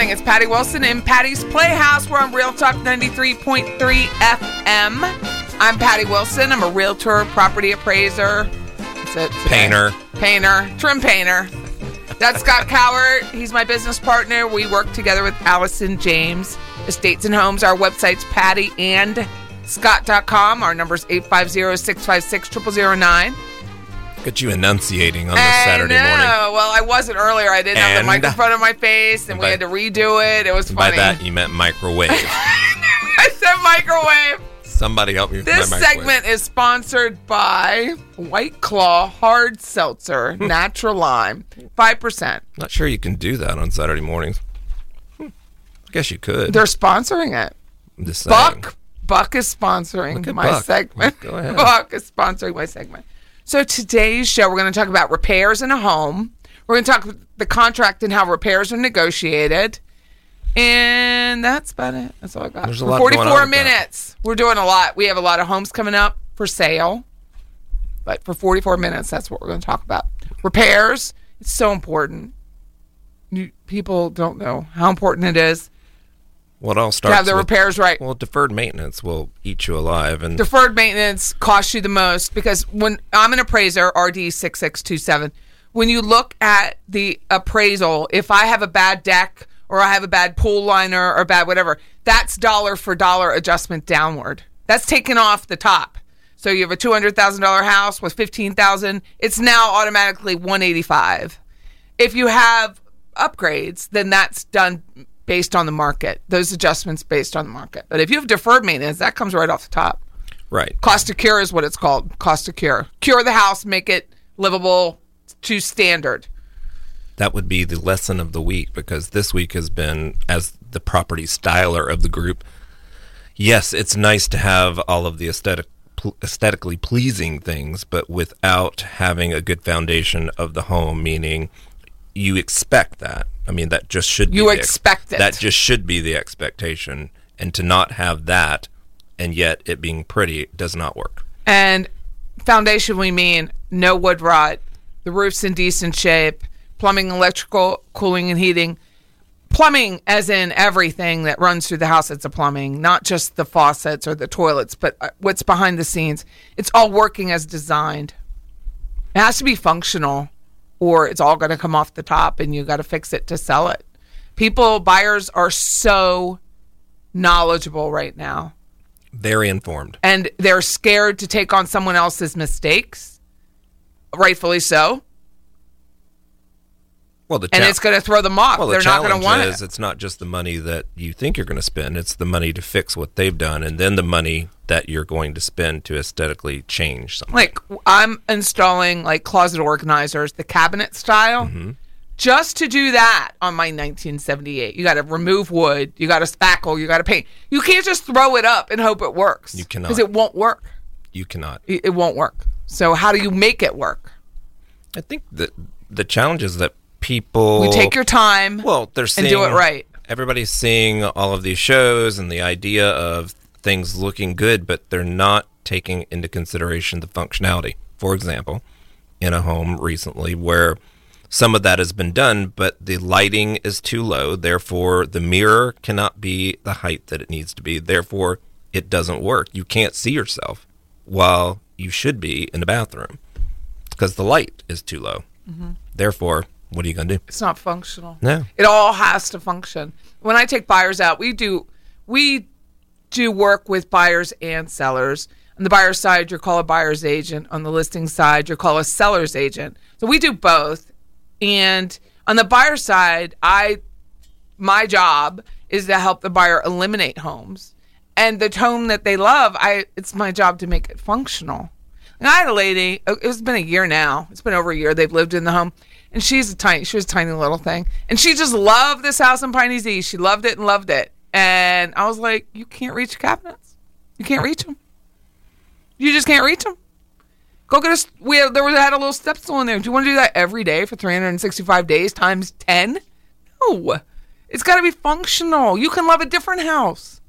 morning. It's Patty Wilson in Patty's Playhouse. We're on Real Talk 93.3 FM. I'm Patty Wilson. I'm a realtor, property appraiser. Painter. Painter. Trim painter. That's Scott Cowart. He's my business partner. We work together with Allison James, Estates and Homes. Our website's pattyandscott.com. Our number's 850-656-0009. Look at you enunciating on this Saturday know. morning. Well, I wasn't earlier. I didn't have the And- microphone in my face, and we By- had to redo it. It was funny. By funny. that, you meant microwave. I said microwave. Somebody help me with This my microwave. segment is sponsored by White Claw Hard Seltzer, Natural Lime, five percent. Not sure you can do that on Saturday mornings. Hmm. I guess you could. They're sponsoring it. I'm just saying. Buck Buck is sponsoring Look at my Buck. segment. Go ahead. Buck is sponsoring my segment. So today's show, we're going to talk about repairs in a home. We're going to talk about the contract and how repairs are negotiated. And that's about it. That's all I got. There's a lot going on 44 that. minutes. We're doing a lot. We have a lot of homes coming up for sale. But for 44 minutes, that's what we're going to talk about. Repairs, it's so important. You, people don't know how important it is Well, it all to starts have the with- repairs right. Well, deferred maintenance will eat you alive, and deferred maintenance costs you the most because when I'm an appraiser, RD six six two seven, when you look at the appraisal, if I have a bad deck or I have a bad pool liner or bad whatever, that's dollar for dollar adjustment downward. That's taken off the top. So you have a two hundred thousand dollar house with fifteen thousand, it's now automatically one eighty five. If you have upgrades, then that's done based on the market. Those adjustments based on the market. But if you have deferred maintenance, that comes right off the top. right. Cost to cure is what it's called. Cost to cure. Cure the house, make it livable to standard. That would be the lesson of the week because this week has been as the property styler of the group. Yes, it's nice to have all of the aesthetic aesthetically pleasing things, but without having a good foundation of the home, meaning you expect that. I mean, that just should You be the ex- expect it. That just should be the expectation, and to not have that, and yet it being pretty, does not work. And foundation, we mean no wood rot, the roof's in decent shape, plumbing, electrical, cooling, and heating. Plumbing, as in everything that runs through the house, it's a plumbing, not just the faucets or the toilets, but uh, what's behind the scenes. It's all working as designed. It has to be functional, or it's all going to come off the top, and you got to fix it to sell it. People, buyers are so knowledgeable right now, Very informed. and they're scared to take on someone else's mistakes. Rightfully so, Well, the and it's going to throw them off. well, the they're not going to want is it. it's not just the money that you think you're going to spend; it's the money to fix what they've done, and then the money that you're going to spend to aesthetically change something. Like I'm installing like closet organizers, the cabinet style. Mm-hmm. Just to do that on my 1978, you got to remove wood, you got to spackle, you got to paint. You can't just throw it up and hope it works. You cannot. because it won't work. You cannot. It, it won't work. So how do you make it work? I think that the challenge is that people You take your time. Well, they're seeing and do it right. Everybody's seeing all of these shows and the idea of things looking good, but they're not taking into consideration the functionality. For example, in a home recently where some of that has been done, but the lighting is too low, therefore the mirror cannot be the height that it needs to be. Therefore, it doesn't work. You can't see yourself while you should be in the bathroom because the light is too low. Mm-hmm. Therefore, what are you going to do? It's not functional. No. It all has to function. When I take buyers out, we do we do work with buyers and sellers. On the buyer side, you're called a buyer's agent. On the listing side, you're called a seller's agent. So we do both. And on the buyer side, I my job is to help the buyer eliminate homes. And the home that they love, I it's my job to make it functional. And I had a lady, uh, it's been a year now. It's been over a year they've lived in the home. And she's a tiny, she was a tiny little thing. And she just loved this house in Piney Z. She loved it and loved it. And I was like, you can't reach cabinets. You can't reach them. You just can't reach them. Go get us. We had, there was had a little step stool in there. Do you want to do that every day for 365 days times 10? No. It's got to be functional. You can love a different house,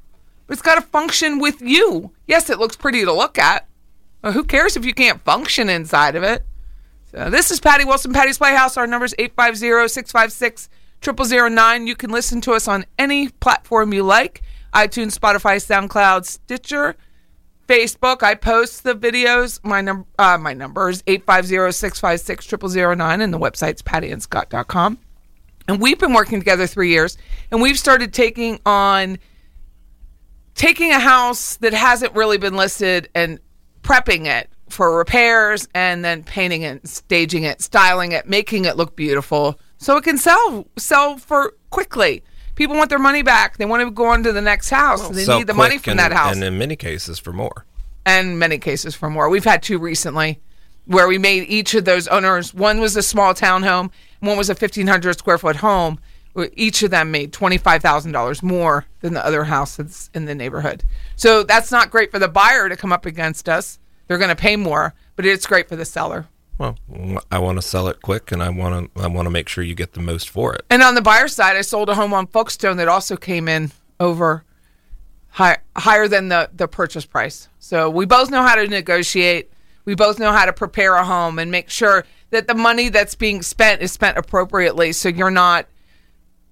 but it's got to function with you. Yes, it looks pretty to look at. Who cares if you can't function inside of it? So this is Patty Wilson, Patty's Playhouse. Our number is 850-656-0009. You can listen to us on any platform you like. iTunes, Spotify, SoundCloud, Stitcher, Facebook. I post the videos. My number uh, my number is 850-656-0009 and the website's pattyandscott.com. And we've been working together 3 years and we've started taking on taking a house that hasn't really been listed and prepping it for repairs and then painting it, staging it, styling it, making it look beautiful so it can sell sell for quickly. People want their money back. They want to go on to the next house. they need the money from and- that house. and in many cases for more. and many cases for more. We've had two recently where we made each of those owners. One was a small townhome, one was a fifteen hundred square foot home. Each of them made twenty five thousand dollars more than the other houses in the neighborhood. So that's not great for the buyer to come up against us. They're going to pay more, but it's great for the seller. Well, mm, I want to sell it quick, and I want to I want to make sure you get the most for it. And on the buyer side, I sold a home on Folkestone that also came in over high, higher than the, the purchase price. So we both know how to negotiate. We both know how to prepare a home and make sure that the money that's being spent is spent appropriately. So you're not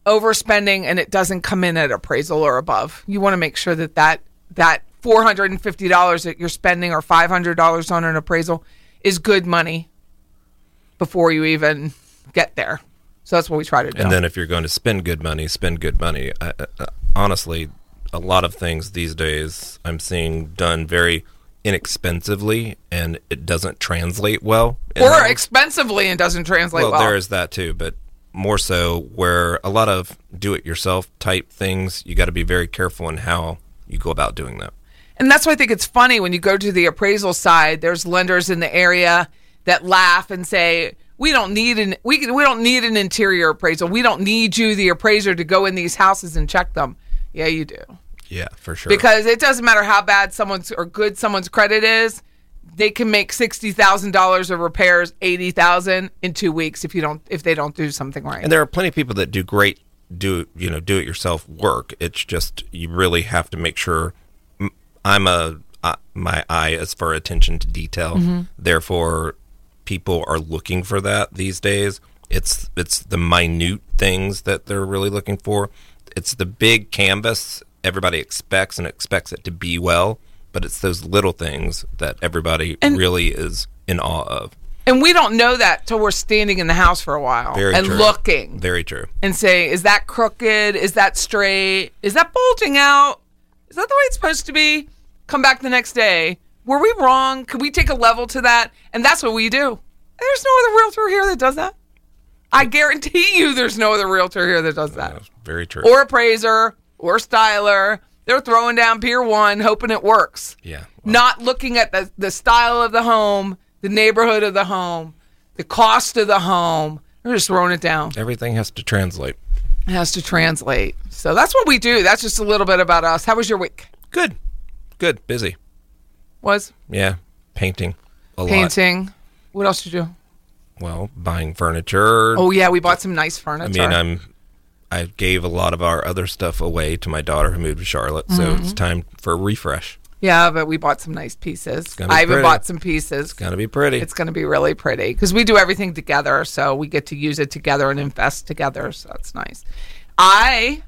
overspending and it doesn't come in at appraisal or above. You want to make sure that that, that $450 that you're spending or $500 on an appraisal is good money before you even get there. So that's what we try to do. And then if you're going to spend good money, spend good money. I, I, honestly, a lot of things these days I'm seeing done very inexpensively, and it doesn't translate well. or homes. expensively and doesn't translate well. well, there is that too, but more so where a lot of do-it-yourself type things, you got to be very careful in how you go about doing that. And that's why I think it's funny when you go to the appraisal side. There's lenders in the area that laugh and say, "We don't need an we we don't need an interior appraisal. We don't need you, the appraiser, to go in these houses and check them." Yeah, you do. Yeah, for sure. Because it doesn't matter how bad someone's or good someone's credit is. They can make sixty thousand dollars of repairs, eighty thousand in two weeks if you don't if they don't do something right. And there are plenty of people that do great do you know do it yourself work. It's just you really have to make sure. I'm a uh, my eye is for attention to detail. Mm-hmm. Therefore, people are looking for that these days. It's it's the minute things that they're really looking for. It's the big canvas everybody expects and expects it to be well, but it's those little things that everybody And- really is in awe of. And we don't know that till we're standing in the house for a while Very and true. looking Very true. and say, is that crooked? Is that straight? Is that bulging out? Is that the way it's supposed to be? Come back the next day. Were we wrong? Could we take a level to that? And that's what we do. There's no other realtor here that does that. I guarantee you there's no other realtor here that does that. That's very true. Or appraiser or styler. They're throwing down Pier 1 hoping it works yeah. not looking at the, the style of the home, the neighborhood of the home, the cost of the home. They're just throwing it down. Everything has to translate. It has to translate. So that's what we do. That's just a little bit about us. How was your week? Good. Good. Busy. Was Yeah. Painting. A lot. painting. What else did you do? Well, buying furniture. Oh yeah, we bought some nice furniture. I furniture. mean, I'm. I gave a lot of our other stuff away to my daughter who moved to Charlotte, so Mm-hmm. it's time for a refresh. yeah, but we bought some nice pieces. gonna be I even pretty. bought some pieces. Gotta be pretty. It's going to be really pretty because we do everything together, so we get to use it together and invest together. So that's nice. I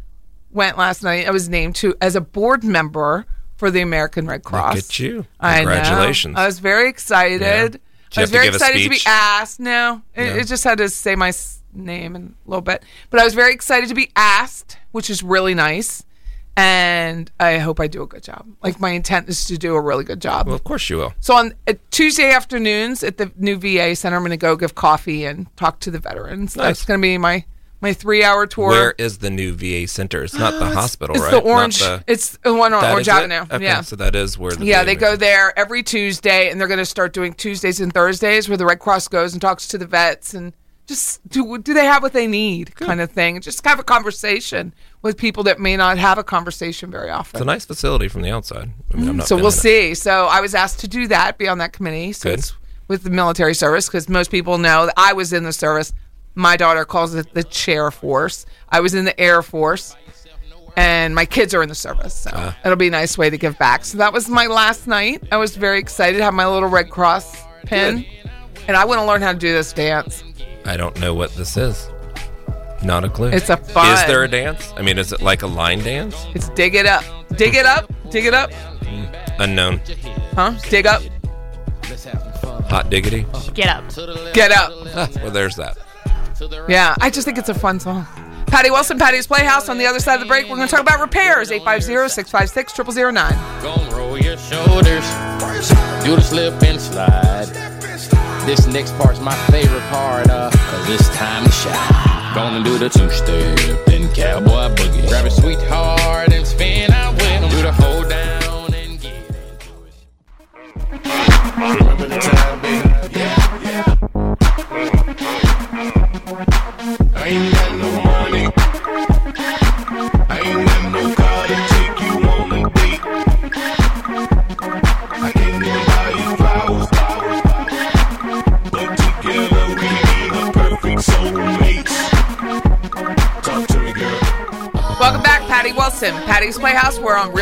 went last night. I was named to as a board member for the American Red Cross. at you. I. Congratulations. I was very excited. Yeah. I was very excited to be asked. No, it, No. it just had to say my name and a little bit, but I was very excited to be asked, which is really nice. And I hope I do a good job. Like my intent is to do a really good job. well, of course you will. So on uh, Tuesday afternoons at the new VA center, I'm going to go give coffee and talk to the veterans. Nice. That's going to be my my three hour tour. Where is the new VA center? It's not the hospital, it's right? the Not orange. the- it's the one on Orange? Avenue. Okay, yeah. so that is where the yeah, VA they go there every Tuesday, and they're going to start doing Tuesdays and Thursdays, where the Red Cross goes and talks to the vets and just do do they have what they need, kind of thing. Just have a conversation with people that may not have a conversation very often. It's a nice facility from the outside. I mean, I'm mm-hmm. not So we'll it. see. So I was asked to do that, be on that committee. Good. it's with the military service because most people know that I was in the service. My daughter calls it the chair force. I was in the Air Force, and my kids are in the service. So Ah. it'll be a nice way to give back. So that was my last night. I was very excited to have my little Red Cross pin, and I want to learn how to do this dance. I don't know what this is. Not a clue. It's a fun- Is there a dance? I mean, is it like a line dance? It's dig it up, dig it up, dig it up, Unknown. huh? Dig up, Hot diggity. Get up. get up. well, there's that. Yeah, I just think it's a fun song. Patty Wilson, Patty's Playhouse. On the other side of the break, we're going to talk about repairs. 850-656-0009. Gonna roll your shoulders, do the slip and slide. This next part's my favorite part, uh, cause it's time to shine. Gonna do the two-step, then cowboy boogie. Grab a sweetheart and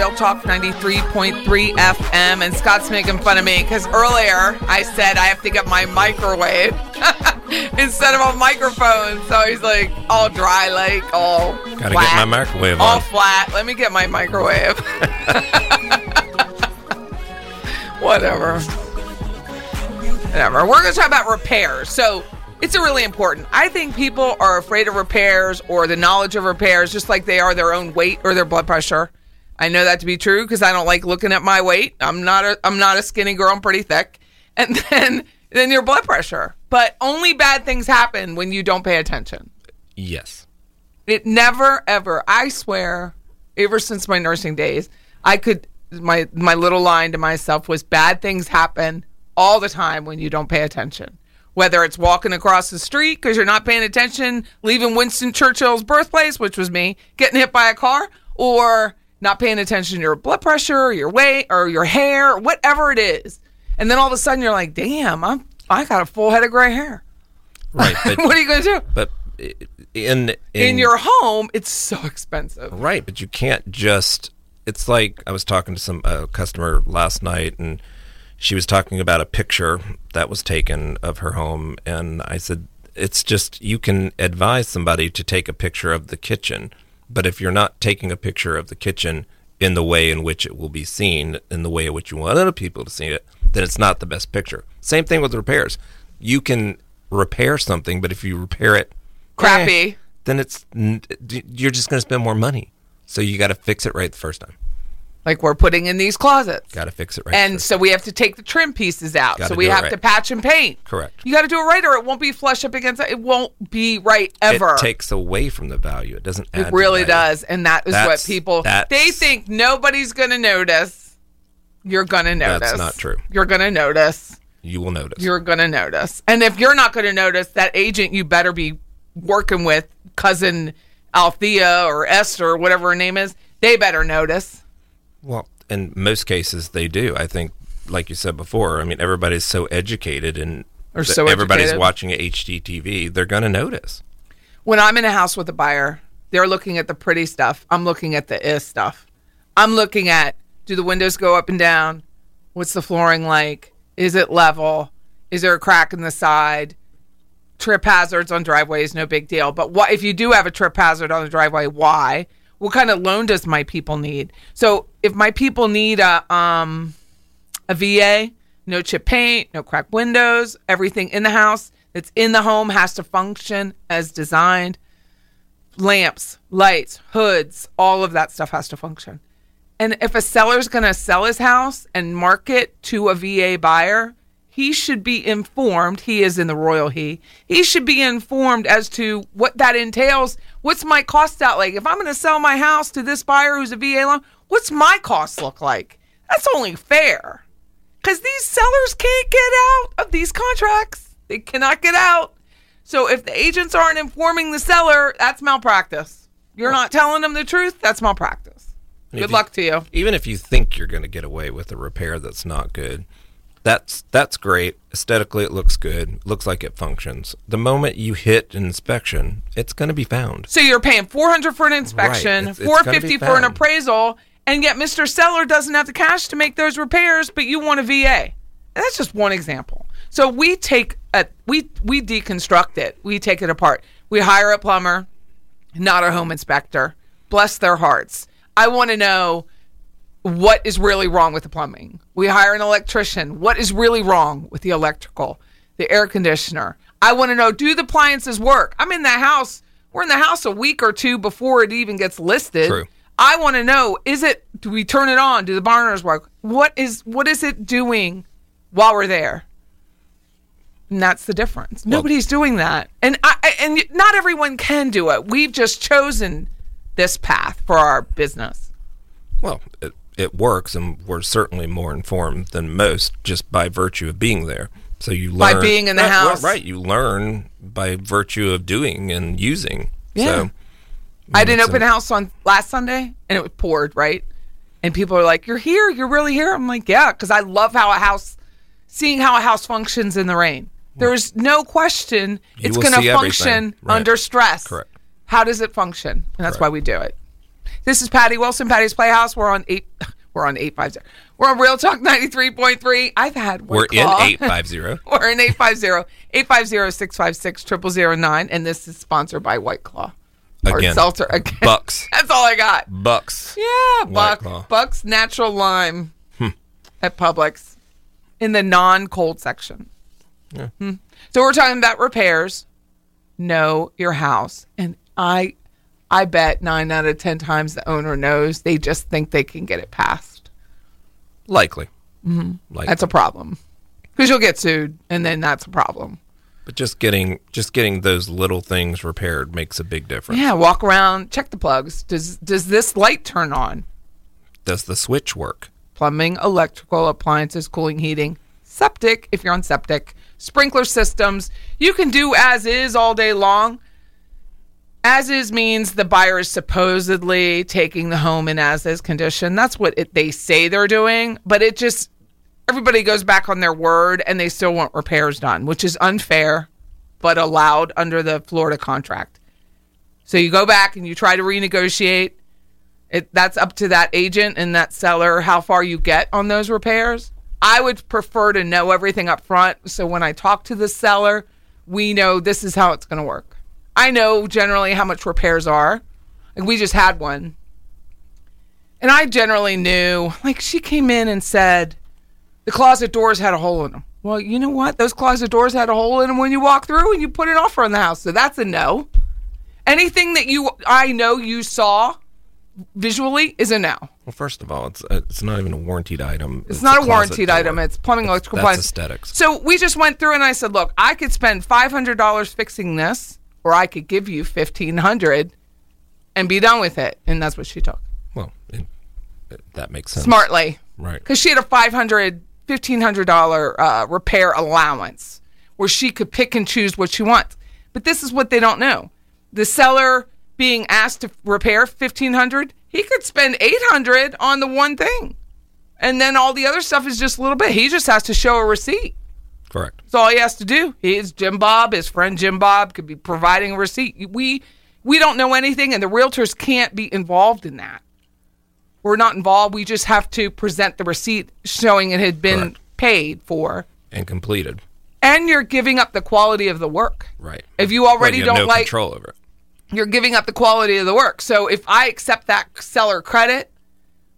Real Talk 93.3 FM, and Scott's making fun of me because earlier I said I have to get my microwave instead of a microphone. So he's like all dry, like all Gotta flat, get my microwave all on. flat. Let me get my microwave. Whatever. Whatever. We're going to talk about repairs. So it's a really important. I think people are afraid of repairs or the knowledge of repairs, just like they are their own weight or their blood pressure. I know that to be true because I don't like looking at my weight. I'm not a I'm not a skinny girl. I'm pretty thick. And then then your blood pressure. But only bad things happen when you don't pay attention. Yes. It never ever. I swear, ever since my nursing days, I could my my little line to myself was bad things happen all the time when you don't pay attention. Whether it's walking across the street because you're not paying attention, leaving Winston Churchill's birthplace, which was me, getting hit by a car, or not paying attention to your blood pressure, your weight, or your hair, whatever it is. And then all of a sudden you're like, damn, I'm I got a full head of gray hair. Right. But, What are you gonna do? but in, in In your home, it's so expensive. Right, but you can't just. It's like I was talking to some uh, customer last night, and she was talking about a picture that was taken of her home, and I said, "It's just you can advise somebody to take a picture of the kitchen, but if you're not taking a picture of the kitchen in the way in which it will be seen, in the way in which you want other people to see it, then it's not the best picture." Same thing with repairs. you can repair something, but if you repair it Crappy. eh, then it's you're just going to spend more money. So you got to fix it right the first time. Like we're putting in these closets. Got to fix it right. And first so we have to take the trim pieces out. Gotta so we have right. to patch and paint. Correct. You got to do it right, or it won't be flush up against it. Won't be right ever. It takes away from the value. It doesn't. Add It really does, and that is what people they think nobody's going to notice. You're going to notice. That's not true. You're going to notice. You will notice. You're going to notice. And if you're not going to notice, that agent you better be working with, cousin Althea or Esther, or whatever her name is, they better notice. Well, in most cases, they do. I think, like you said before, I mean, everybody's so educated and Or so everybody's educated. watching HGTV. They're going to notice. When I'm in a house with a buyer, they're looking at the pretty stuff. I'm looking at the is stuff. I'm looking at do the windows go up and down? What's the flooring like? Is it level? Is there a crack in the side? Trip hazards on driveways, no big deal. But what if you do have a trip hazard on the driveway? Why? What kind of loan does my people need? So if my people need a um a VA, no chip paint, no cracked windows, everything in the house that's in the home has to function as designed. Lamps, lights, hoods, all of that stuff has to function. And if a seller's going to sell his house and market to a VA buyer, he should be informed. He is in the royal he. He should be informed as to what that entails. What's my cost out like? If I'm going to sell my house to this buyer who's a VA loan, what's my cost look like? That's only fair. Because these sellers can't get out of these contracts. They cannot get out. So if the agents aren't informing the seller, that's malpractice. You're not telling them the truth, that's malpractice. Good you- luck to you. Even if you think you're going to get away with a repair that's not good, that's that's great. Aesthetically, it looks good. Looks like it functions. The moment you hit an inspection, it's going to be found. So you're paying 400 for an inspection, It's- it's 450 be for an appraisal, and yet Mr. Seller doesn't have the cash to make those repairs, but you want a VA. And that's just one example. So we take a we we deconstruct it. We take it apart. We hire a plumber, not a home inspector. Bless their hearts. I want to know what is really wrong with the plumbing. We hire an electrician. What is really wrong with the electrical, the air conditioner? I want to know do the appliances work? I'm in the house. We're in the house a week or two before it even gets listed. True. I want to know is it do we turn it on? Do the burners work? What is what is it doing while we're there? And that's the difference. Nobody's doing that. And I I- and not everyone can do it. We've just chosen this path for our business. Well, it, works, and we're certainly more informed than most just by virtue of being there. So you learn By being in the Right, house. right? You learn by virtue of doing and using. Yeah. So I did an open a- house on last Sunday and it was poured, right? And people are like, You're here, you're really here. I'm like, Yeah, because I love how a house, seeing how a house functions in the rain. There's no question You it's going to function Right. under stress. Correct. How does it function? And that's Correct. why we do it. This is Patty Wilson, Patty's Playhouse. We're on eight. We're on eight five zero. We're on Real Talk ninety three point three. I've had one we're in call. 850. We're in 850-850-656-0009 and this is sponsored by White Claw. Again. seltzer again. Bucks. That's all I got. Bucks. Yeah, Buck. Buck's Natural Lime at Publix in the non-cold section. Hmm. So we're talking about repairs. Know your house, and I, I bet nine out of ten times the owner knows. They just think they can get it passed. Likely. Mm-hmm. Likely. That's a problem because you'll get sued, and then that's a problem. But just getting just getting those little things repaired makes a big difference. Yeah, walk around, check the plugs. Does does this light turn on? Does the switch work? plumbing, electrical, appliances, cooling, heating, septic, if you're on septic, sprinkler systems. You can do as is all day long. As is means the buyer is supposedly taking the home in as is condition. That's what it, they say they're doing, but it just everybody goes back on their word and they still want repairs done, which is unfair but allowed under the Florida contract. So you go back and you try to renegotiate it that's up to that agent and that seller how far you get on those repairs. I would prefer to know everything up front so when I talk to the seller, we know this is how it's going to work. I know generally how much repairs are. Like we just had one. And I generally knew, like she came in and said the closet doors had a hole in them. Well, you know what? Those closet doors had a hole in them when you walk through and you put an offer on the house. So that's a no. Anything that you I know you saw visually is a no. Well, first of all, it's uh, it's not even a warranted item. It's, not a, closet warranted door. item. It's plumbing electrical That's appliance. aesthetics. So we just went through and I said, look, I could spend five hundred dollars fixing this, or I could give you fifteen hundred and be done with it. And that's what she took. Well, it, it- that makes sense. Smartly. Right. Because she had a five hundred, fifteen hundred dollar uh, repair allowance where she could pick and choose what she wants. But this is what they don't know. The seller being asked to repair fifteen hundred, he could spend eight hundred on the one thing. And then all the other stuff is just a little bit. He just has to show a receipt. Correct. That's all he has to do. He's Jim Bob. His friend Jim Bob could be providing a receipt. We we don't know anything, and the realtors can't be involved in that. We're not involved. We just have to present the receipt showing it had been Correct. paid for, And completed. and you're giving up the quality of the work. Right. If you already Right, you don't no like, control over it. you're giving up the quality of the work. So if I accept that seller credit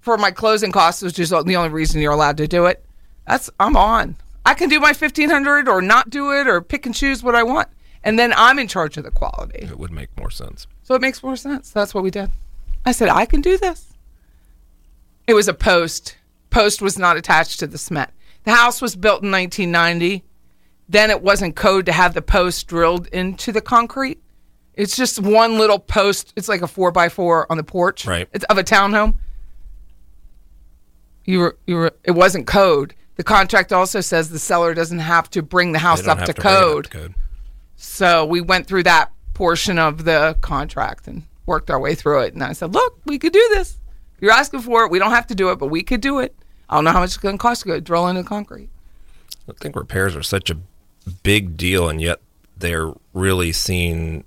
for my closing costs, which is the only reason you're allowed to do it, that's I'm on. I can do my fifteen hundred or not do it or pick and choose what I want, and then I'm in charge of the quality. It would make more sense. So it makes more sense. That's what we did. I said I can do this. It was a post. Post was not attached to the cement. The house was built in 1990. Then it wasn't code to have the post drilled into the concrete. It's just one little post. It's like a four by four on the porch. Right. It's of a townhome. You were you were. It wasn't code. The contract also says the seller doesn't have to bring the house up to, bring it up code. to code. So we went through that portion of the contract and worked our way through it. And I said, look, we could do this. You're asking for it. We don't have to do it, but we could do it. I don't know how much it's going to cost to go drill into concrete. I think repairs are such a big deal, and yet they're really seen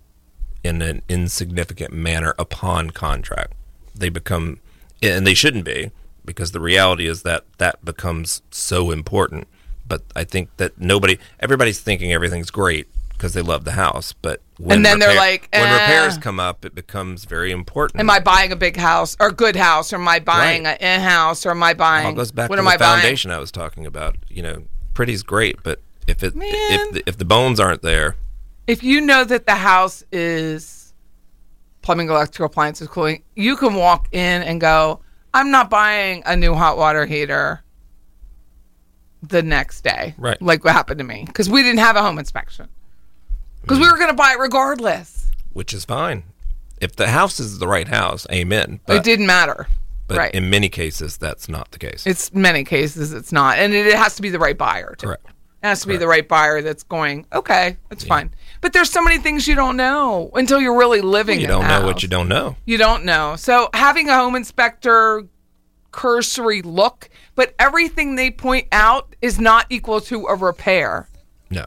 in an insignificant manner upon contract. They become, and they shouldn't be, because the reality is that that becomes so important. But I think that nobody, everybody's thinking everything's great because they love the house. But when And then they're like, when eh. repairs come up, it becomes very important. Am I buying a big house or a good house? Or am I buying Right. an in-house? Or am I buying? all goes back what to am the I buying? foundation I was talking about. You know, pretty's great, but if it Man. if the, if the bones aren't there, If you know that the house is plumbing, electrical appliances, cooling, you can walk in and go, I'm not buying a new hot water heater the next day. Right. Like what happened to me. Because we didn't have a home inspection. Because we mm. were going to buy it regardless. which is fine. If the house is the right house, amen. But, it didn't matter. but right. in many cases, that's not the case. it's many cases it's not. And it, it has to be the right buyer, too. Correct. It has to be the right buyer that's going, okay, that's fine. But there's so many things you don't know until you're really living You don't know house. what you don't know. You don't know. So having a home inspector cursory look, but everything they point out is not equal to a repair No,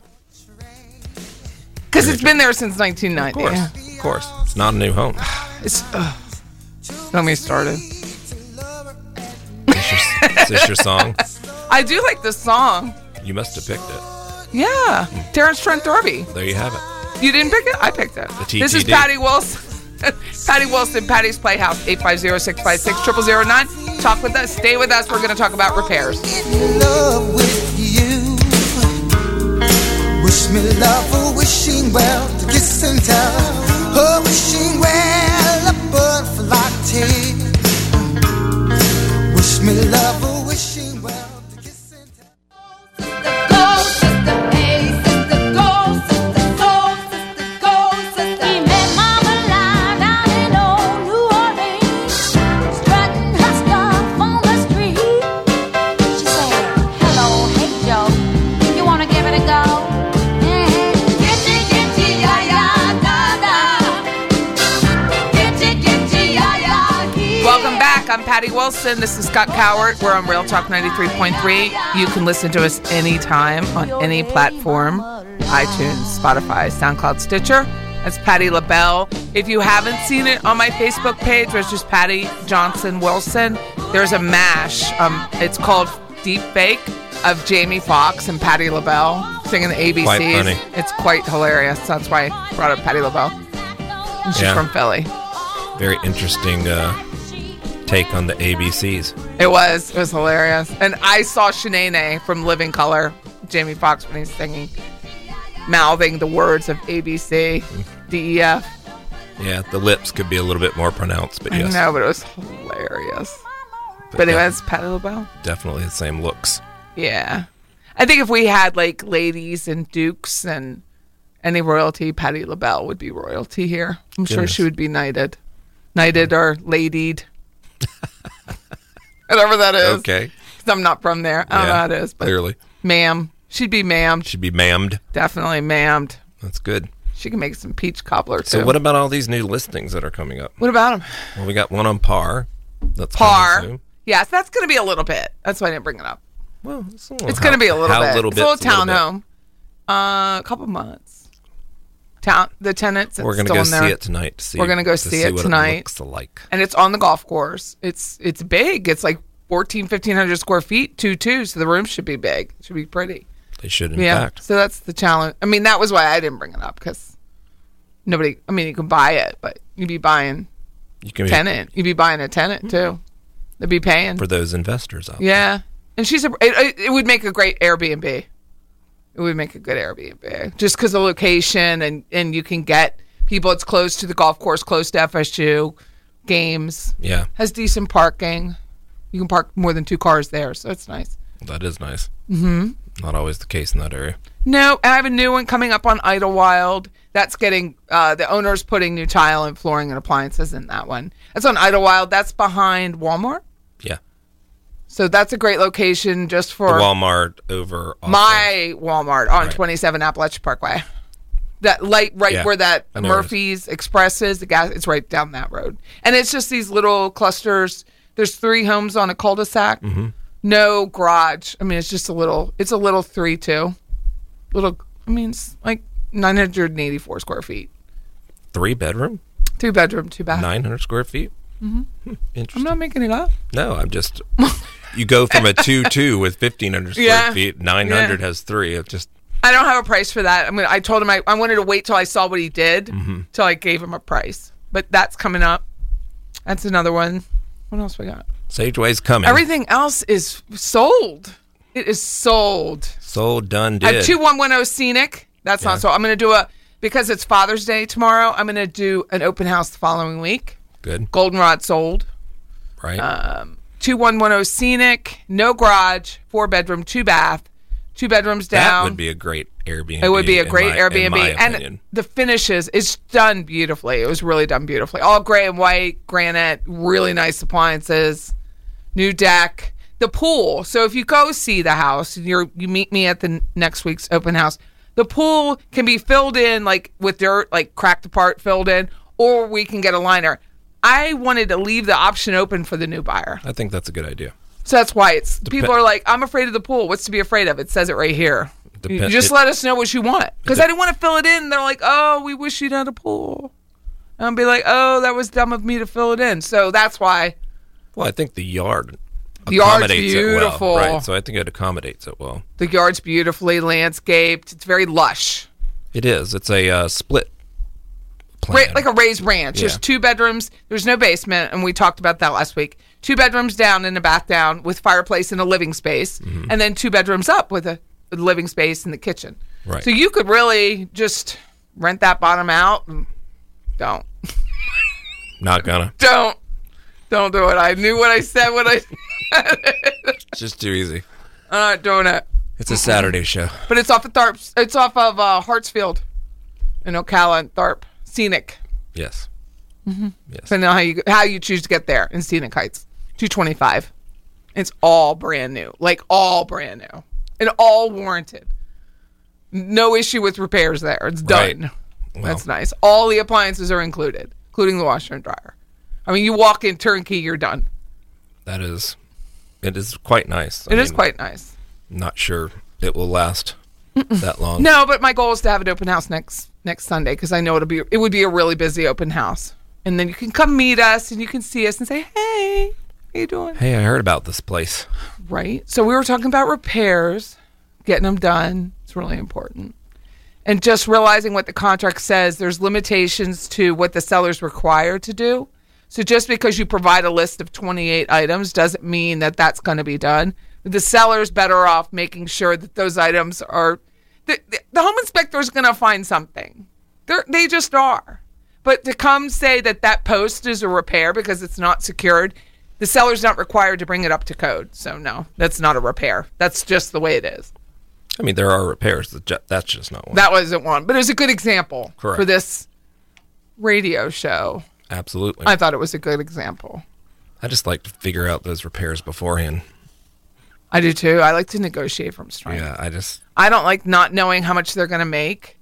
because it's been there since 1990. of course, of course, it's not a new home. It's don't get me started. Is this your, is this your song? I do like this song. You must have picked it. Yeah, Terence Trent D'Arby. There you have it. You didn't pick it? I picked it. The This is Patty Wilson. Patty Wilson, Patty's Playhouse, 850-656-0009. Talk with us. Stay with us. We're going to talk about repairs. in love with you. Wish me love for wishing well to kiss and tell. Oh, wishing well, a butterfly tail. Wish me love oh, Wilson. This is Scott Cowart. We're on Real Talk 93.3. You can listen to us anytime on any platform iTunes, Spotify, SoundCloud, Stitcher. That's Patti LaBelle. If you haven't seen it on my Facebook page, which is Patty Johnson Wilson, there's a mash. Um, it's called Deep Fake of Jamie Foxx and Patti LaBelle singing the ABCs. Quite funny. It's quite hilarious. That's why I brought up Patti LaBelle. And she's Yeah. from Philly. Very interesting uh, take on the ABCs. It was. It was hilarious. And I saw Shanae from Living Color Jamie Foxx when he's singing, mouthing the words of ABC, DEF. Yeah, the lips could be a little bit more pronounced, but yes, I know, but it was hilarious. But, yeah, anyways, Patti LaBelle. definitely the same looks. Yeah. I think if we had like ladies and dukes and any royalty, Patti LaBelle would be royalty here. I'm sure she would be knighted. Knighted or ladied. Whatever that is. Okay, 'Cause I'm not from there. I don't know Yeah, how it is. But clearly ma'am. She'd be ma'amed. should be mammed. Definitely ma'amed. That's good. She can make some peach cobbler too. So, what about all these new listings that are coming up? What about them? Well, we got one on par. That's coming Par. soon. Yes, that's going to be a little bit. That's why I didn't bring it up. Well, it's, It's going to be a little how bit. Little it's a little bit's a little townhome. Uh, a couple months. Town. The tenants. We're going gonna to go see it tonight. To see, We're gonna go to see it what tonight. It looks like. and it's on the golf course. It's it's big. It's like 14, 1500 square feet, two two. So the room should be big. It should be pretty. They should, in yeah. fact. So that's the challenge. I mean, that was why I didn't bring it up because nobody. I mean, you can buy it, but you'd be buying You can be tenant. You'd be buying a tenant mm-hmm. too. They'd be paying. for those investors out. Yeah, and she's a. It, it- it would make a great Airbnb. It would make a good Airbnb just because the location and and you can get people. It's close to the golf course, close to FSU games. Yeah, Has decent parking. You can park more than two cars there, so it's nice. that is nice. Mm-hmm. Not always the case in that area. No, I have a new one coming up on Idlewild. That's getting uh, the owner's putting new tile and flooring and appliances in that one. That's on Idlewild. That's behind Walmart. So that's a great location just the for Walmart over my Walmart on Right. 27 Apalachee Parkway. That light right Yeah, where that I know where it is. Murphy's Express is, the gas it's right down that road. And it's just these little clusters. There's three homes on a cul-de-sac. Mm-hmm. No garage. I mean, it's just a little it's a little 3-2. Little I mean, it's like 984 square feet. three bedroom, Two bedroom, two bath. nine hundred square feet. Mm-hmm. I'm not making it up. no, I'm just. you go from a two two with fifteen hundred square Yeah. feet. Nine hundred Yeah. has three. It just I don't have a price for that. I mean, I told him I, I wanted to wait till I saw what he did, Mm-hmm. till I gave him a price. But that's coming up. That's another one. What else we got? Sageway's coming. Everything else is sold. It is sold. sold, done, I have two one one zero scenic. That's Yeah. not so. I'm going to do a because it's Father's Day tomorrow. I'm going to do an open house the following week. Good, Goldenrod sold. right? Uh, 2110 Scenic, no garage, four bedroom, two bath, two bedrooms down. that would be a great Airbnb. It would be a great my- Airbnb, and the finishes it's done beautifully. It was really done beautifully. All gray and white, granite, really nice appliances, new deck, the pool. So if you go see the house, and you're you meet me at the next week's open house. The pool can be filled in like with dirt, like cracked apart, filled in, or we can get a liner. I wanted to leave the option open for the new buyer. I think that's a good idea. So that's why it's people are like, I'm afraid of the pool. What's to be afraid of? It says it right here. You just it- let us know what you want. Because I didn't want to fill it in. They're like, oh, we wish you'd had a pool. And I'll be like, oh, that was dumb of me to fill it in. So that's why. Well, I think the yard The yard's beautiful. well, right? So I think it accommodates it well. The yard's beautifully landscaped. It's very lush. It is. It's a uh, split Ra- like a raised ranch. There's two bedrooms. There's no basement, and we talked about that last week. Two bedrooms down and a bath down with fireplace and a living space, Mm-hmm. and then two bedrooms up with a, living space in the kitchen. Right. So you could really just rent that bottom out. And don't, Not gonna. don't, don't do it. I knew what I said when I. Said. It's just too easy. I'm not doing it. It's a Saturday show. But it's off of Tharpe. It's off of uh, Hartsfield, in Ocala and Tharpe. Scenic. Yes. Mm-hmm. Yes. Depending on how you how you choose to get there in Scenic Heights, two twenty five. It's all brand new, like all brand new, and all warranted. No issue with repairs there. It's done. Right. Wow. That's nice. All the appliances are included, including the washer and dryer. I mean, you walk in turnkey, you're done. That is. It is quite nice. I It is mean, quite nice. Not sure it will last that long. No, but my goal is to have an open house next next Sunday because I know it'll be it would be a really busy open house, and then you can come meet us and you can see us and say, "Hey, how you doing?" Hey, I heard about this place. right? So we were talking about repairs, getting them done. It's really important. And just realizing what the contract says, there's limitations to what the seller's required to do. So just because you provide a list of 28 items doesn't mean that that's going to be done. The seller's better off making sure that those items are. The, the, the home inspector is going to find something. They're, they just are. But to come say that that post is a repair because it's not secured, the seller's not required to bring it up to code. So no, that's not a repair. That's just the way it is. I mean, there are repairs. That's just not one. That wasn't one, but it was a good example Correct. for this radio show. Absolutely. I thought it was a good example. I just like to figure out those repairs beforehand. I do too. I like to negotiate from strength. Yeah, I just I don't like not knowing how much they're going to make.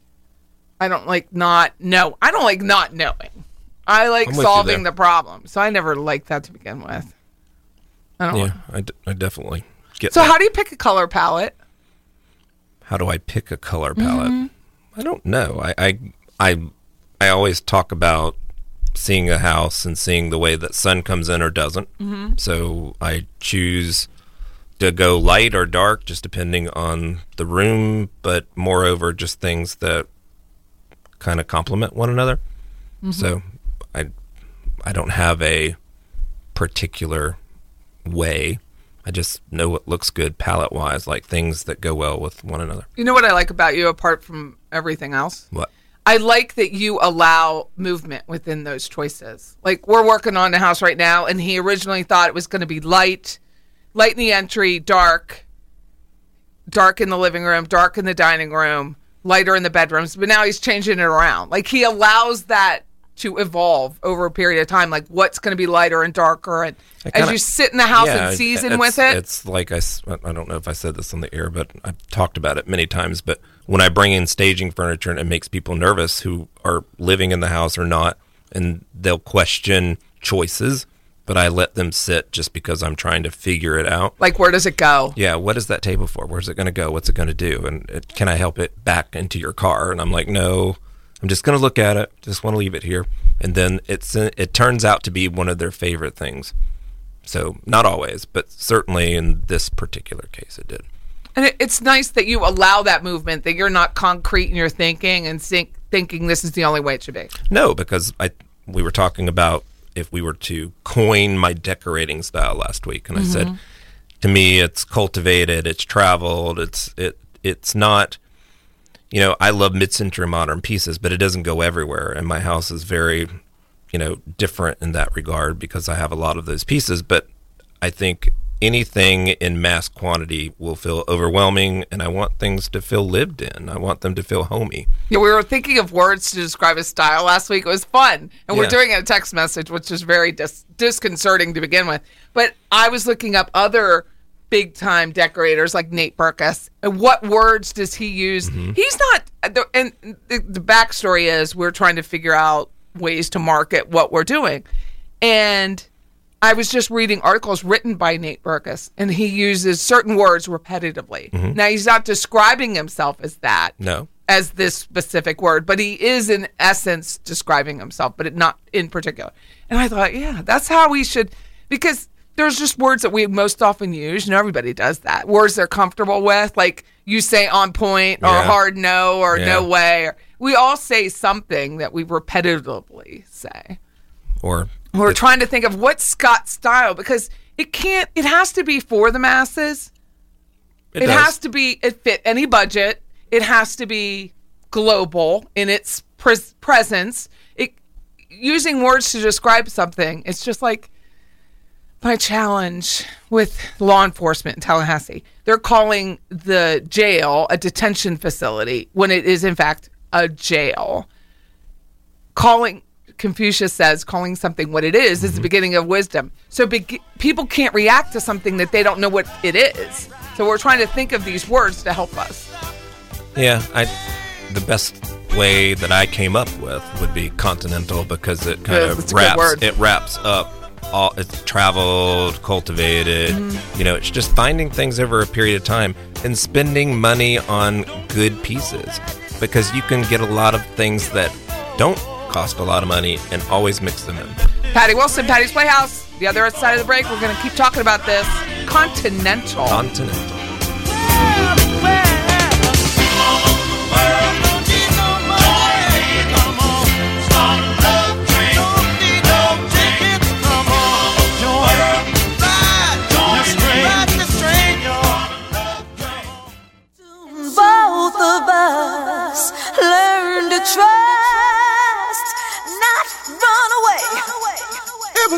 I don't like not know. I don't like not knowing. I like I'm with you solving there. the problem. So I never liked that to begin with. I don't. yeah, I, d- I definitely get. So that. how do you pick a color palette? how do I pick a color palette? Mm-hmm. I don't know. I, I I I always talk about seeing a house and seeing the way that sun comes in or doesn't. Mm-hmm. So I choose to go light or dark, just depending on the room, but moreover, just things that kind of complement one another. Mm-hmm. So I I don't have a particular way. I just know what looks good palette wise, like things that go well with one another. You know what I like about you apart from everything else? What? I like that you allow movement within those choices. Like we're working on a house right now, and he originally thought it was going to be light, light in the entry, dark, dark in the living room, dark in the dining room, lighter in the bedrooms. But now he's changing it around. Like he allows that to evolve over a period of time. Like what's going to be lighter and darker, and as kinda- you sit in the house Yeah, and season with it. It's like I, I don't know if I said this on the air, but I've talked about it many times. But when I bring in staging furniture and it makes people nervous who are living in the house or not, and they'll question choices, but I let them sit just because I'm trying to figure it out. Like where does it go? Yeah, what is that table for? Where's it going to go? What's it going to do? And it, can I help it back into your car? And I'm like, no, I'm just going to look at it. Just want to leave it here. And then it's it turns out to be one of their favorite things. So not always, but certainly in this particular case, it did. And it, it's nice that you allow that movement, that you're not concrete in your thinking and think, thinking this is the only way it should be. No, because I we were talking about if we were to coin my decorating style last week, and I said mm-hmm. to me it's cultivated, it's traveled, it's it it's not. You know, I love mid-century modern pieces, but it doesn't go everywhere, and my house is very, you know, different in that regard because I have a lot of those pieces. But I think anything in mass quantity will feel overwhelming, and I want things to feel lived in. I want them to feel homey. Yeah, we were thinking of words to describe his style last week. It was fun. And we're doing it a text message, which is very dis- disconcerting to begin with. But I was looking up other big time decorators like Nate Berkus. And what words does he use? Mm-hmm. He's not, uh, the, and the, the backstory is we're trying to figure out ways to market what we're doing. And I was just reading articles written by Nate Berkus, and he uses certain words repetitively. Mm-hmm. Now, he's not describing himself as that No, as this specific word, but he is in essence describing himself, but it not in particular. And I thought, yeah, that's how we should, because there's just words that we most often use. You know, everybody does that. Words they're comfortable with, like you say on point or Yeah. hard no or no way. Or, we all say something that we repetitively say. or We're trying to think of what's Scott's style because it can't, it has to be for the masses. It, does. has to be it fit any budget. It has to be global in its pres- presence. It using words to describe something. It's just like my challenge with law enforcement in Tallahassee. They're calling the jail a detention facility when it is in fact a jail. Calling Confucius says calling something what it is is the beginning of wisdom. So be- people can't react to something that they don't know what it is. So we're trying to think of these words to help us. Yeah, I the best way that I came up with would be continental because it kind Good, of that's a good wraps it wraps up all it's traveled, cultivated. Mm-hmm. You know, it's just finding things over a period of time and spending money on good pieces because you can get a lot of things that don't cost a lot of money and always mix them in. Patty Wilson, Patty's Playhouse. The other side of the break, we're going to keep talking about this. Continental. Continental.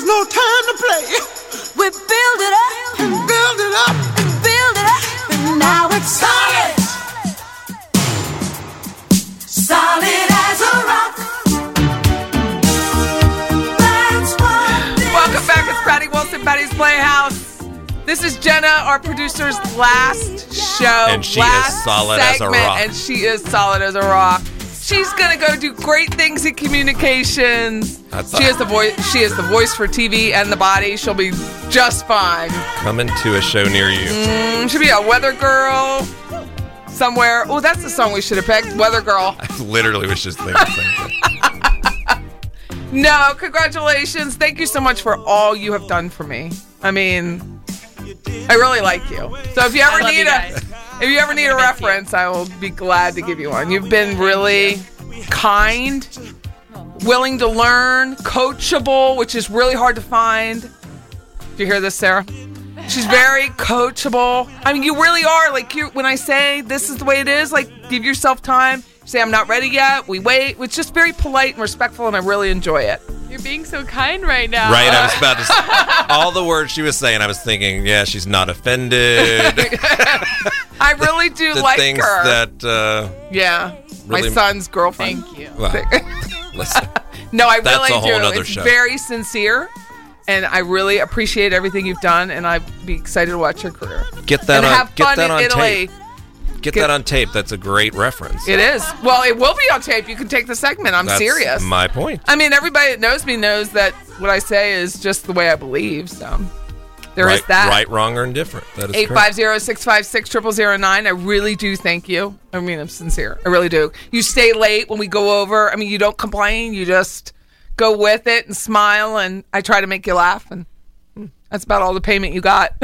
No time to play. We build it up, and Build it up. And build it up, and now it's solid. Solid as a rock. That's what Welcome back. It's Patty Wilson, Patty's Playhouse. This is Jenna, our producer's last show. And she is last solid as a segment, rock. And she is solid as a rock. She's gonna go do great things in communications. I thought- She is the voice. She is the voice for TV and the body. She'll be just fine. Coming to a show near you. Mm, She'll be a weather girl somewhere. Oh, that's the song we should have picked. Weather girl. I literally was just thinking the same thing. No, congratulations. Thank you so much for all you have done for me. I mean, I really like you. So if you ever love need you a guys. If you ever need a reference, I will be glad to give you one. You've been really kind, willing to learn, coachable, which is really hard to find. Do you hear this, Sarah? She's very coachable. I mean, you really are. Like you, when I say this is the way it is, like give yourself time. Say I'm not ready yet. We wait. It's just very polite and respectful, and I really enjoy it. You're being so kind right now. Right, I was about to. s- All the words she was saying, I was thinking, yeah, she's not offended. I really do the like things her. that. Uh, yeah, my son's girlfriend. Thank you. well, listen, No, I That's really a whole do. nother it's show. very sincere, and I really appreciate everything you've done, and I'd be excited to watch your career. get that and on. have Get fun that in on Italy. tape. Get, Get- that on tape. That's a great reference. It is. Well, it will be on tape. You can take the segment. I'm That's serious. My point. I mean, everybody that knows me knows that what I say is just the way I believe. So there is right, that. Right, wrong, or indifferent. That is Eight correct. five zero six five six triple zero nine. I really do thank you. I mean, I'm sincere. I really do. You stay late when we go over. I mean, you don't complain. You just go with it and smile, and I try to make you laugh, and that's about all the payment you got.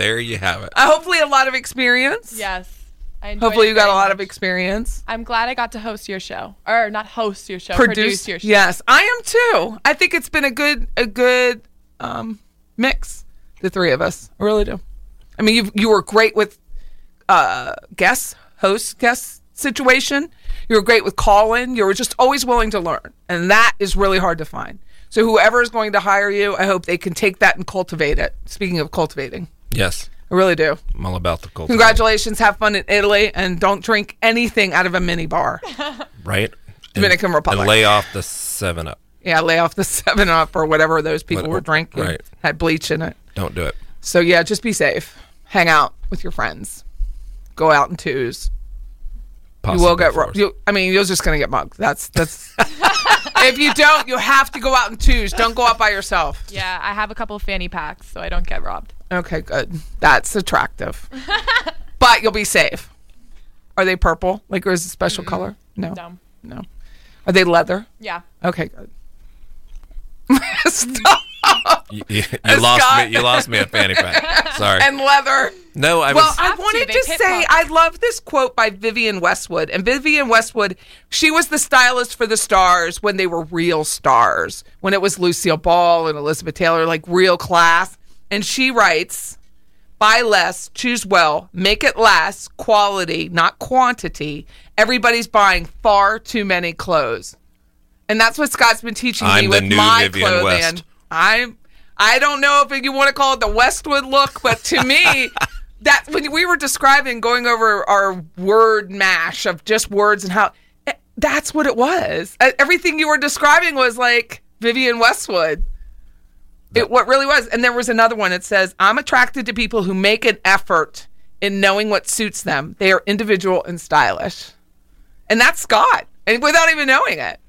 There you have it. Uh, hopefully, a lot of experience. Yes. I Hopefully, you got a very lot of experience. I'm glad I got to host your show, or not host your show, produce, your show. Yes, I am too. I think it's been a good a good um, mix. The three of us, I really do. I mean, you you were great with uh, guest host guest situation. You were great with call in. You were just always willing to learn, and that is really hard to find. So whoever is going to hire you, I hope they can take that and cultivate it. Speaking of cultivating, Yes, I really do. I'm all about the culture. Congratulations. Have fun in Italy, and don't drink anything out of a mini bar. Right. Dominican and, Republic. And lay off the seven up. Yeah, lay off the Seven Up or whatever those people What- were drinking. right. Had bleach in it. Don't do it. So yeah, just be safe. Hang out with your friends. Go out in twos. Possibly you will get. fours. ro- You, I mean, you're just gonna get mugged. That's that's. if you don't, you have to go out in twos. Don't go out by yourself. Yeah, I have a couple of fanny packs, so I don't get robbed. Okay, good. That's attractive. but you'll be safe. Are they purple? Like, or is it a special color? No. No. No. Are they leather? Yeah. Okay, good. Stop. You, you, you lost me. You lost me at fanny pack. Sorry. and leather. No, I well, was. I Have to, wanted to pit say. I love this quote by Vivienne Westwood. And Vivienne Westwood, she was the stylist for the stars when they were real stars, when it was Lucille Ball and Elizabeth Taylor, like real class. And she writes, buy less, choose well, make it last, quality, not quantity. Everybody's buying far too many clothes. And that's what Scott's been teaching me I'm the with new my Vivian clothing. West. I'm I don't know if you want to call it the Westwood look, but to me, that when we were describing going over our word mash of just words and how eh, that's what it was. Everything you were describing was like Vivienne Westwood. It what really was. And there was another one. It says, "I'm attracted to people who make an effort in knowing what suits them. They are individual and stylish." And that's Scott, and without even knowing it.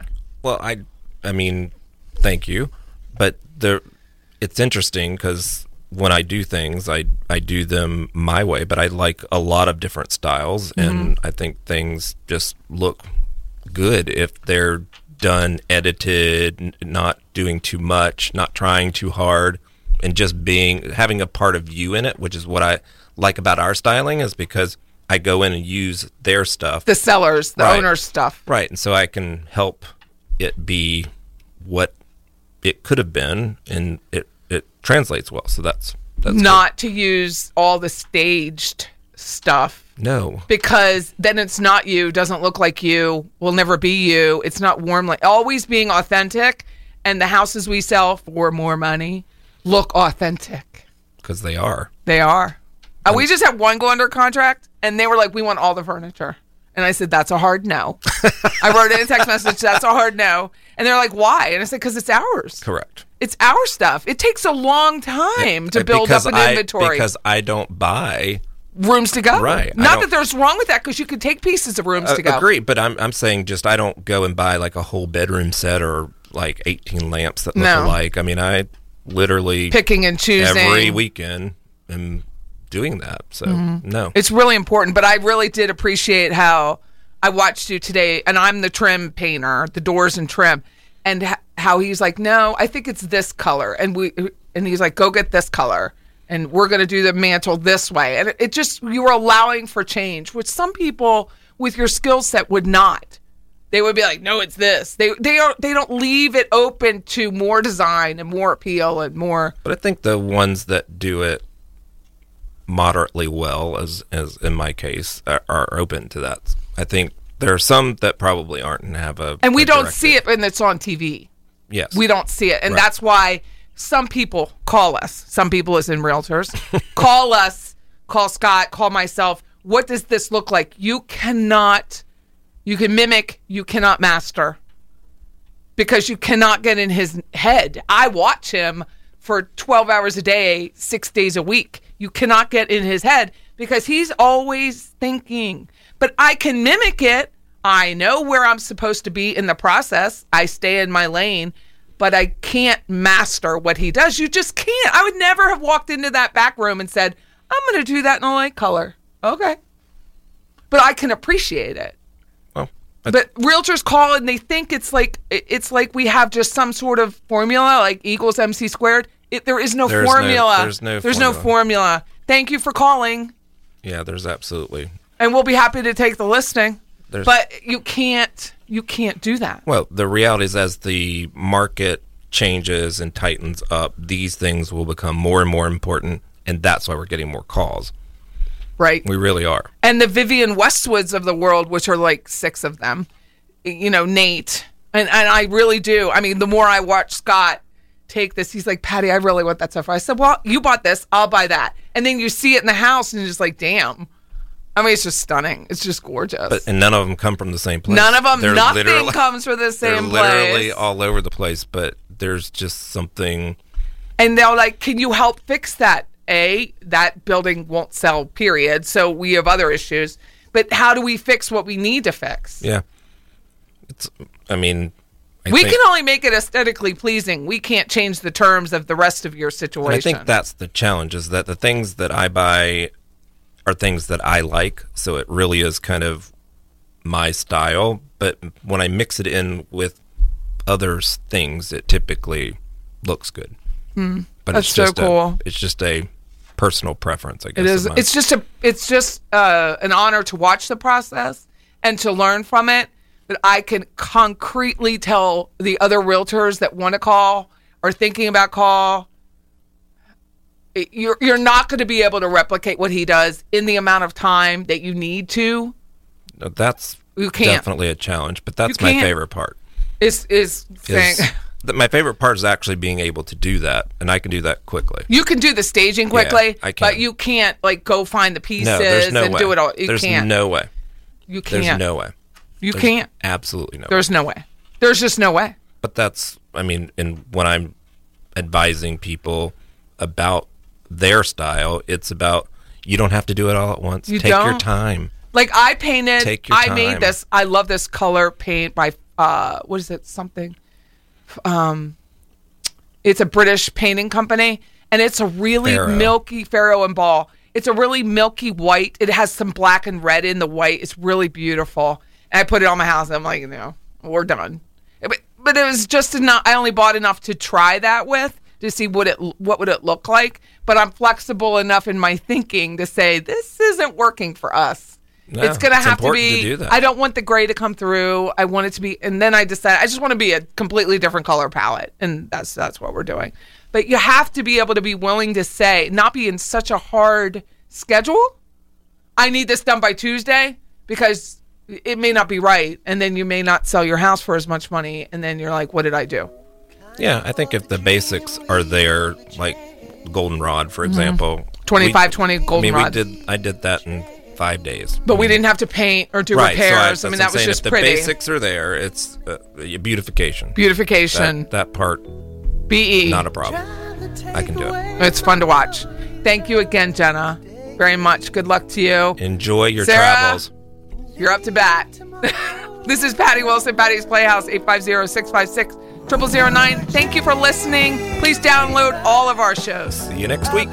Well, I, I mean, thank you, but there, it's interesting because when I do things, I I do them my way, but I like a lot of different styles, mm-hmm. and I think things just look good if they're done, edited, n- not doing too much, not trying too hard, and just being having a part of you in it, which is what I like about our styling, is because I go in and use their stuff The sellers, the Right. owners' stuff. Right, and so I can help it be what it could have been, and it translates well. So that's that's good. not to use all the staged stuff no. because then it's not you, doesn't look like you, will never be you. It's not warm like always being authentic and the houses we sell for more money look authentic. because they are. They are. Uh, we just had one go under contract, and they were like, "We want all the furniture." And I said, "That's a hard no." I wrote in a text message, "That's a hard no." And they're like, "Why?" And I said, "Because it's ours. Correct. It's our stuff. It takes a long time to build because up an I, inventory, Because I don't buy. rooms to go. Right. Not that there's wrong with that, because you could take pieces of rooms Uh, to go. agree, but I'm I'm saying just I don't go and buy like a whole bedroom set or like 18 lamps that look No. alike. I mean, I literally Picking and choosing. every weekend am doing that. So Mhm. no, It's really important, but I really did appreciate how I watched you today, and I'm the trim painter, the doors and trim, and h- how he's like, "No, I think it's this color," and we, and he's like, "Go get this color." And we're going to do the mantle this way. And it, it just, you were allowing for change, which some people with your skill set would not. They would be like, no, it's this. They, they, are, they don't leave it open to more design and more appeal and more. but I think the ones that do it moderately well, as as in my case, are, are open to that. I think there are some that probably aren't and have a And we a don't see it when it's on TV. Yes, We don't see it. And Right. that's why some people call us. Some people as in realtors. call us, call Scott, call myself. What does this look like? You cannot you can mimic, you cannot master. Because you cannot get in his head. I watch him for 12 hours a day, 6 days a week. You cannot get in his head because he's always thinking. But I can mimic it. I know where I'm supposed to be in the process. I stay in my lane, but I can't master what he does. You just can't. I would never have walked into that back room and said, I'm going to do that in a light color. Okay. But I can appreciate it. But realtors call and they think it's like it's like we have just some sort of formula, like equals MC squared. It, there is no There's no- formula. there's no There's no formula. Thank you for calling, Yeah, there's absolutely. and we'll be happy to take the listing. There's- but you can't you can't do that. Well, the reality is, as the market changes and tightens up, these things will become more and more important, and that's why we're getting more calls. Right. We really are. and the Vivienne Westwoods of the world, which are like six of them, you know, Nate. And, and I really do. I mean, the more I watch Scott take this, he's like, Patty, I really want that stuff. I said, Well, you bought this, I'll buy that. And then you see it in the house and you're just like, damn. I mean, it's just stunning. It's just gorgeous. But and none of them come from the same place. None of them, They're nothing comes from the They're same literally all over the place, but there's just something. And they're like, Can you help fix that? A, that building won't sell, period. So we have other issues. But how do we fix what we need to fix? Yeah, it's. I mean, I we think, can only make it aesthetically pleasing. We can't change the terms of the rest of your situation. I think that's the challenge is that the things that I buy are things that I like, so it really is kind of my style. But when I mix it in with other things, it typically looks good. Mm, But that's it's so just a- cool. it's just a personal preference, I guess. It is. It's just a. It's just uh, an honor to watch the process and to learn from it. But I can concretely tell the other realtors that want to call or thinking about call. You're you're not going to be able to replicate what he does in the amount of time that you need to. No, that's You can't. definitely a challenge, but that's my favorite part. Is is saying that my favorite part is actually being able to do that, and I can do that quickly. you can do the staging Yeah, quickly, I can. but you can't like go find the pieces no, no and way. do it all. You there's can't. no way. You can't. There's no way. You There's can't. Absolutely no. There's no way. There's just no way. But that's, I mean, and when I'm advising people about their style, it's about you don't have to do it all at once. You Take your don't? your time. Like I painted. Take your I time. made this. I love this color paint by uh, what is it? Something. Um, it's a British painting company, and it's a really milky Farrow and Ball. It's a really milky white. It has some black and red in the white. It's really beautiful. I put it on my house. And I'm like, you know, we're done. But, but it was just enough. I only bought enough to try that with to see what it what would it look like. But I'm flexible enough in my thinking to say this isn't working for us. No, it's gonna it's have to be. to. I don't want the gray to come through. I want it to be, and then I decided I just want to be a completely different color palette, and that's that's what we're doing. But you have to be able to be willing to say, not be in such a hard schedule. I need this done by Tuesday because it may not be right, and then you may not sell your house for as much money, and then you're like, what did I do? Yeah, I think if the basics are there, like goldenrod, for example, 25, 20 we, I mean, goldenrod. we did. I did that in five days. But we didn't have to paint or do right, so I- repairs. I, mean, that was just if the pretty. basics are there. It's uh, beautification. Beautification. That, that part, BE. not a problem. I can do it. It's fun to watch. Thank you again, Jenna, very much. Good luck to you. Enjoy your Sarah? travels. You're up to bat. this is Patty Wilson, Patty's Playhouse, 850-656-0009. Thank you for listening. Please download all of our shows. See you next week.